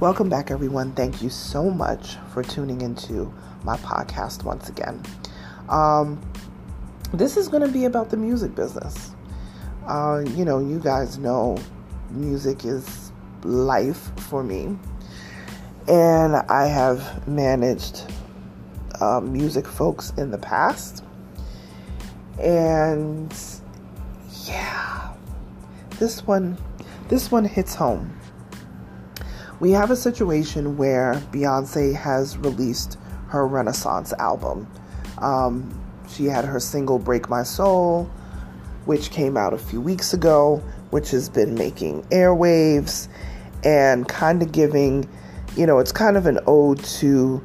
Welcome back, everyone. Thank you so much for tuning into my podcast once again. Um, this is going to be about the music business. Uh, you know, you guys know music is life for me, and I have managed uh, music folks in the past, and yeah, this one, this one hits home we have a situation where Beyonce has released her Renaissance album. Um, she had her single Break My Soul, which came out a few weeks ago, which has been making airwaves and kind of giving, you know, it's kind of an ode to,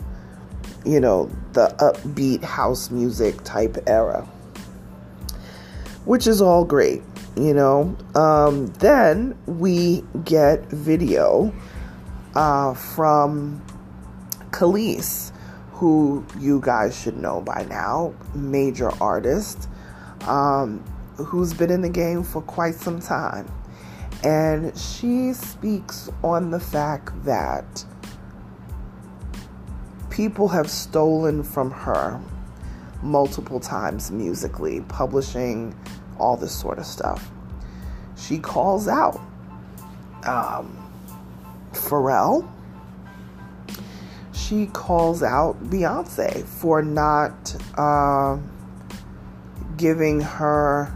you know, the upbeat house music type era, which is all great, you know. Um, then we get video uh, from Kelis, who you guys should know by now, major artist, um, who's been in the game for quite some time. And she speaks on the fact that people have stolen from her multiple times musically, publishing, all this sort of stuff. She calls out um, Pharrell, she calls out Beyonce for not uh, giving her,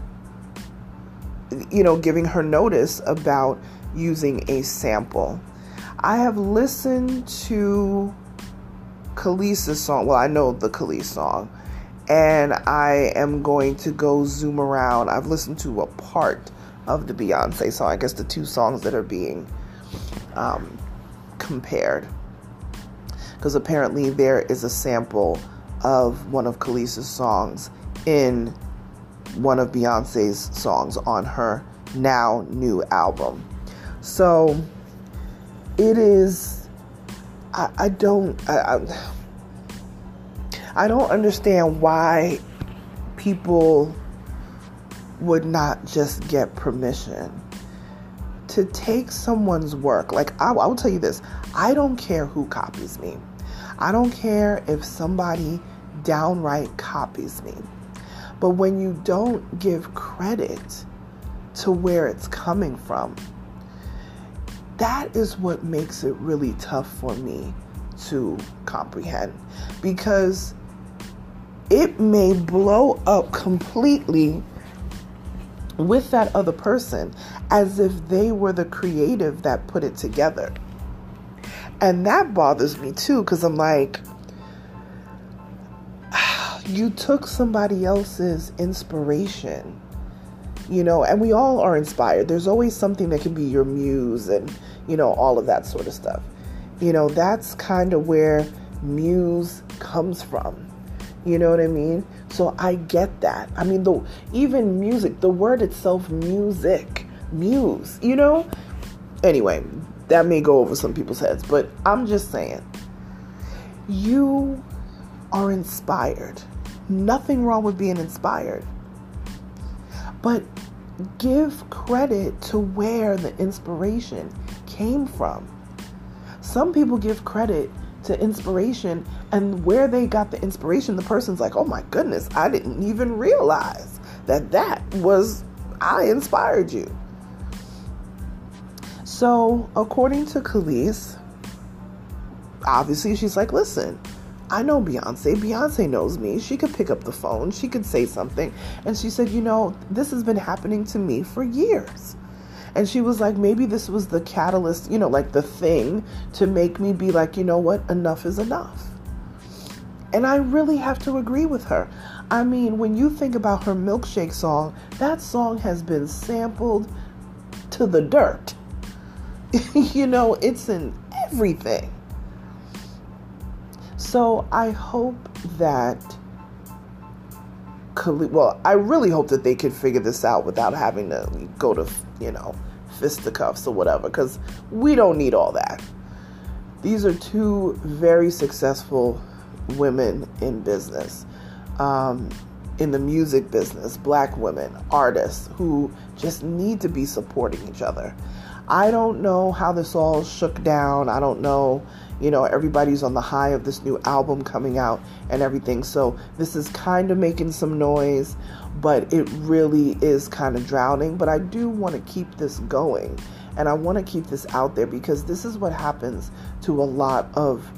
you know, giving her notice about using a sample. I have listened to Kelis's song. Well, I know the Kelis song, and I am going to go zoom around. I've listened to a part of the Beyonce song. I guess the two songs that are being um, compared. Because apparently there is a sample of one of Kelis's songs in one of Beyonce's songs on her now new album. So it is. I, I don't. I, I, I don't understand why people would not just get permission to take someone's work, like I, I will tell you this I don't care who copies me. I don't care if somebody downright copies me. But when you don't give credit to where it's coming from, that is what makes it really tough for me to comprehend. Because it may blow up completely with that other person as if they were the creative that put it together. And that bothers me too because I'm like, you took somebody else's inspiration, you know, and we all are inspired. There's always something that can be your muse and, you know, all of that sort of stuff. You know, that's kind of where muse comes from. You know what I mean? So I get that. I mean, the even music, the word itself, music, muse. You know. Anyway, that may go over some people's heads, but I'm just saying, you are inspired. Nothing wrong with being inspired, but give credit to where the inspiration came from. Some people give credit to inspiration and where they got the inspiration the person's like oh my goodness i didn't even realize that that was i inspired you so according to Kelis, obviously she's like listen I know Beyonce. Beyonce knows me. She could pick up the phone. She could say something. And she said, You know, this has been happening to me for years. And she was like, maybe this was the catalyst, you know, like the thing to make me be like, you know what, enough is enough. And I really have to agree with her. I mean, when you think about her milkshake song, that song has been sampled to the dirt. you know, it's in everything. So I hope that well, I really hope that they could figure this out without having to go to, you know, fisticuffs or whatever, because we don't need all that. These are two very successful women in business, um, in the music business, black women, artists who just need to be supporting each other. I don't know how this all shook down. I don't know you know, everybody's on the high of this new album coming out and everything. So this is kind of making some noise, but it really is kind of drowning. But I do want to keep this going and I want to keep this out there because this is what happens to a lot of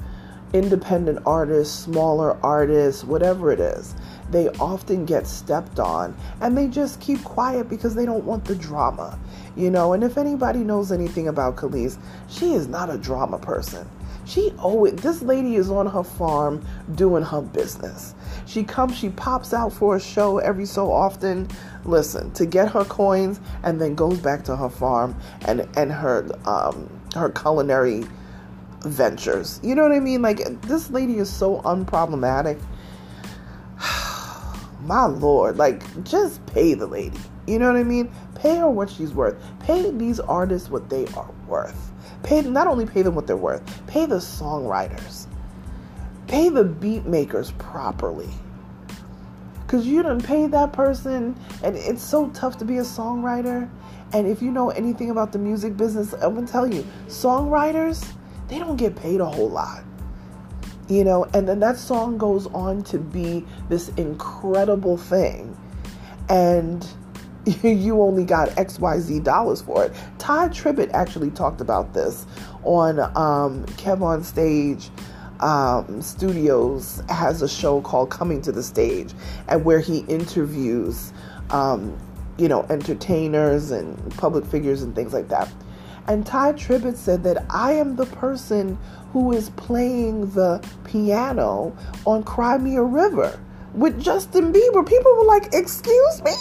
independent artists, smaller artists, whatever it is. They often get stepped on and they just keep quiet because they don't want the drama, you know. And if anybody knows anything about Kelis, she is not a drama person. She always, this lady is on her farm doing her business. She comes, she pops out for a show every so often, listen, to get her coins and then goes back to her farm and, and her, um, her culinary ventures. You know what I mean? Like, this lady is so unproblematic. My lord, like, just pay the lady. You know what I mean? Pay her what she's worth. Pay these artists what they are worth. Pay not only pay them what they're worth, pay the songwriters. Pay the beat makers properly. Cause you don't pay that person and it's so tough to be a songwriter. And if you know anything about the music business, I'm gonna tell you, songwriters, they don't get paid a whole lot. You know, and then that song goes on to be this incredible thing. And you only got XYZ dollars for it. Tye Tribbett actually talked about this on um, Kev on Stage um, Studios has a show called Coming to the Stage, and where he interviews, um, you know, entertainers and public figures and things like that. And Tye Tribbett said that I am the person who is playing the piano on Cry Me a River with Justin Bieber. People were like, "Excuse me."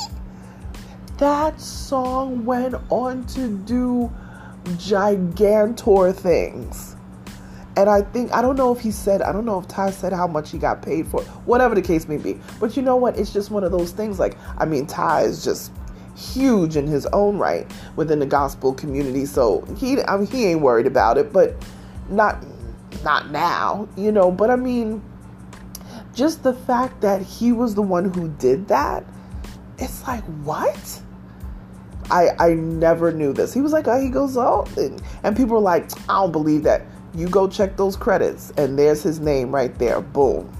That song went on to do gigantor things. And I think, I don't know if he said, I don't know if Tye said how much he got paid for, whatever the case may be. But you know what? It's just one of those things. Like, I mean, Tye is just huge in his own right within the gospel community. So he, I mean, he ain't worried about it, but not, not now, you know. But I mean, just the fact that he was the one who did that it's like, what? I, I never knew this. He was like, oh, he goes out. And, and people were like, I don't believe that. You go check those credits, and there's his name right there. Boom.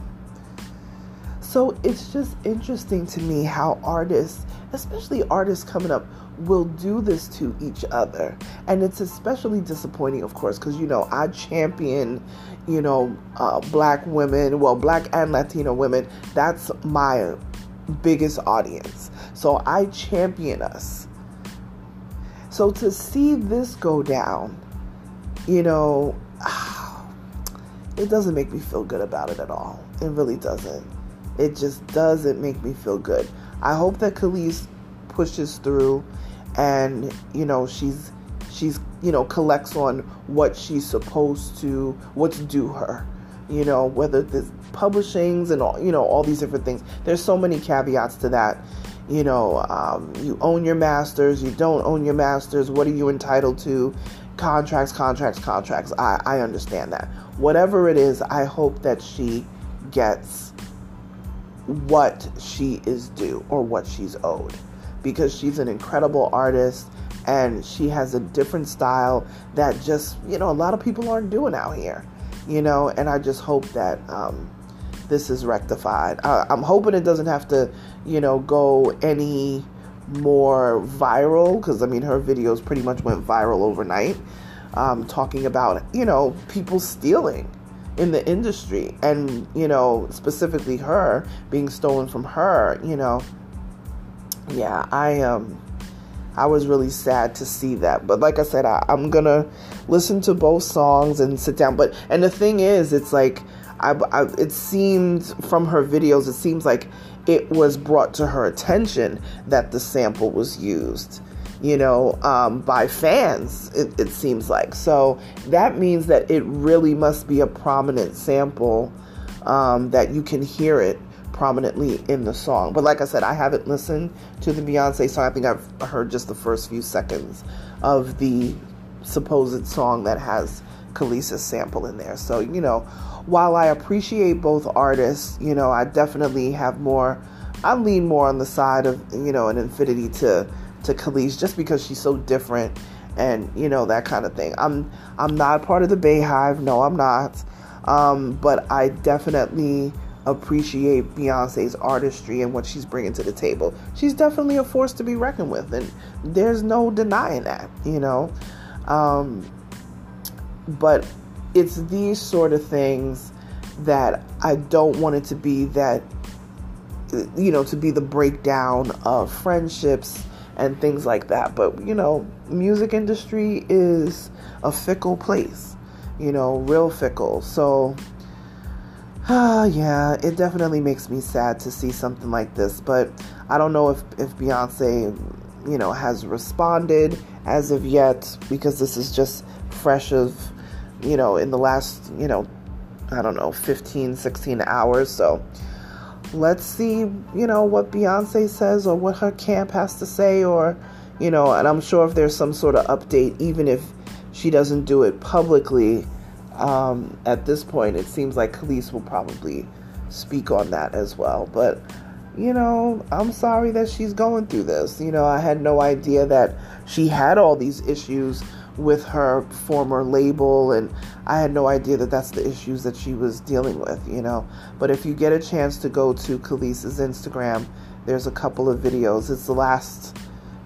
So it's just interesting to me how artists, especially artists coming up, will do this to each other. And it's especially disappointing, of course, because, you know, I champion, you know, uh, black women, well, black and Latino women. That's my biggest audience. So I champion us. So to see this go down, you know, it doesn't make me feel good about it at all. It really doesn't. It just doesn't make me feel good. I hope that Kelis pushes through and, you know, she's she's, you know, collects on what she's supposed to, what's due her you know, whether the publishings and all, you know, all these different things. There's so many caveats to that. You know, um, you own your masters, you don't own your masters. What are you entitled to? Contracts, contracts, contracts. I, I understand that. Whatever it is, I hope that she gets what she is due or what she's owed because she's an incredible artist and she has a different style that just, you know, a lot of people aren't doing out here you know, and I just hope that um, this is rectified. I, I'm hoping it doesn't have to, you know, go any more viral because I mean, her videos pretty much went viral overnight, um, talking about, you know, people stealing in the industry and, you know, specifically her being stolen from her, you know. Yeah, I, um, I was really sad to see that. But like I said, I, am gonna listen to both songs and sit down. But and the thing is, it's like I, I, it seems from her videos, it seems like it was brought to her attention that the sample was used. you know, um, by fans, it, it seems like. So that means that it really must be a prominent sample um, that you can hear it prominently in the song. But like I said, I haven't listened to the Beyonce song. I think I've heard just the first few seconds of the supposed song that has Kelis's sample in there. So, you know, while I appreciate both artists, you know, I definitely have more I lean more on the side of, you know, an infinity to to Kelis just because she's so different and, you know, that kind of thing. I'm I'm not part of the BeyHive. No, I'm not. Um, but I definitely appreciate Beyonce's artistry and what she's bringing to the table. She's definitely a force to be reckoned with, and there's no denying that, you know. Um, but it's these sort of things that I don't want it to be that, you know, to be the breakdown of friendships and things like that. But, you know, music industry is a fickle place, you know, real fickle. So, uh, yeah, it definitely makes me sad to see something like this. But I don't know if, if Beyonce, you know, has responded as of yet because this is just fresh of, you know, in the last, you know, I don't know, 15, 16 hours. So let's see, you know, what Beyonce says or what her camp has to say, or, you know, and I'm sure if there's some sort of update, even if she doesn't do it publicly um, at this point, it seems like Kelis will probably speak on that as well. But, you know, I'm sorry that she's going through this. You know, I had no idea that she had all these issues with her former label, and I had no idea that that's the issues that she was dealing with, you know. But if you get a chance to go to Kelis's Instagram, there's a couple of videos. It's the last,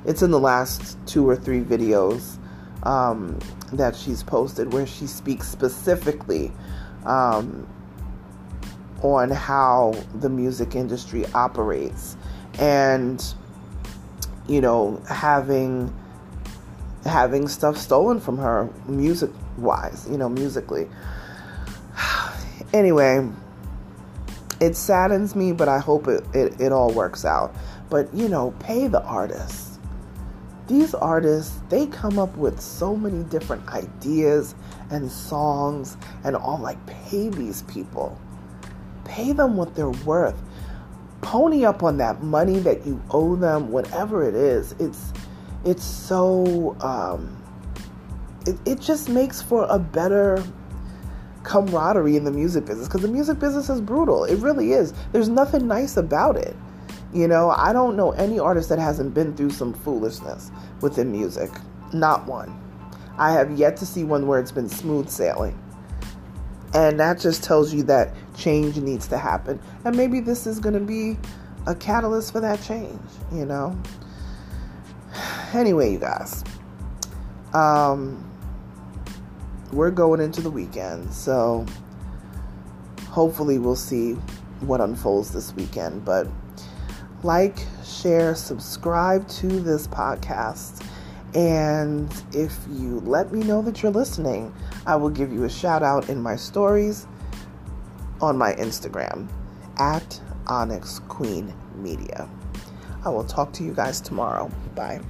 it's in the last two or three videos. Um, that she's posted where she speaks specifically um, on how the music industry operates. And you know having having stuff stolen from her music wise you know musically. Anyway it saddens me but i hope it, it, it all works out. But you know pay the artists. These artists they come up with so many different ideas and songs and all like pay these people pay them what they're worth pony up on that money that you owe them whatever it is it's it's so um, it, it just makes for a better camaraderie in the music business because the music business is brutal it really is there's nothing nice about it you know, I don't know any artist that hasn't been through some foolishness within music. Not one. I have yet to see one where it's been smooth sailing. And that just tells you that change needs to happen. And maybe this is going to be a catalyst for that change, you know? Anyway, you guys. Um, we're going into the weekend, so hopefully we'll see what unfolds this weekend. But like, share, subscribe to this podcast. And if you let me know that you're listening, I will give you a shout out in my stories on my Instagram at Onyx Queen Media. I will talk to you guys tomorrow. Bye.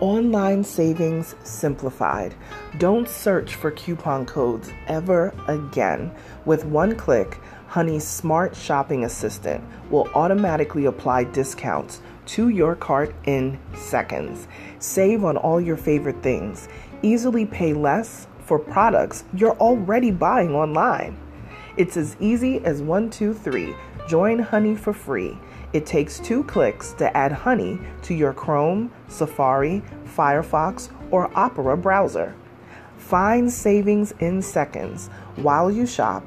Online savings simplified. Don't search for coupon codes ever again. With one click, Honey's smart shopping assistant will automatically apply discounts to your cart in seconds. Save on all your favorite things. Easily pay less for products you're already buying online. It's as easy as one, two, three. Join Honey for free. It takes two clicks to add Honey to your Chrome, Safari, Firefox, or Opera browser. Find savings in seconds. While you shop,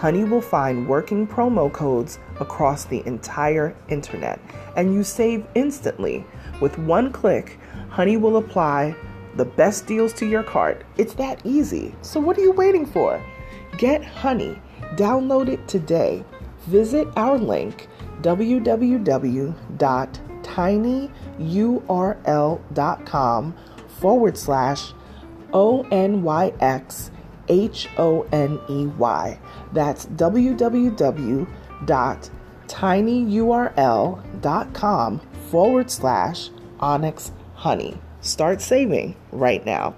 Honey will find working promo codes across the entire internet, and you save instantly. With one click, Honey will apply the best deals to your cart. It's that easy. So, what are you waiting for? Get Honey. Download it today. Visit our link www.tinyurl.com forward slash O N Y X H O N E Y. That's www.tinyurl.com forward slash onyx honey. Start saving right now.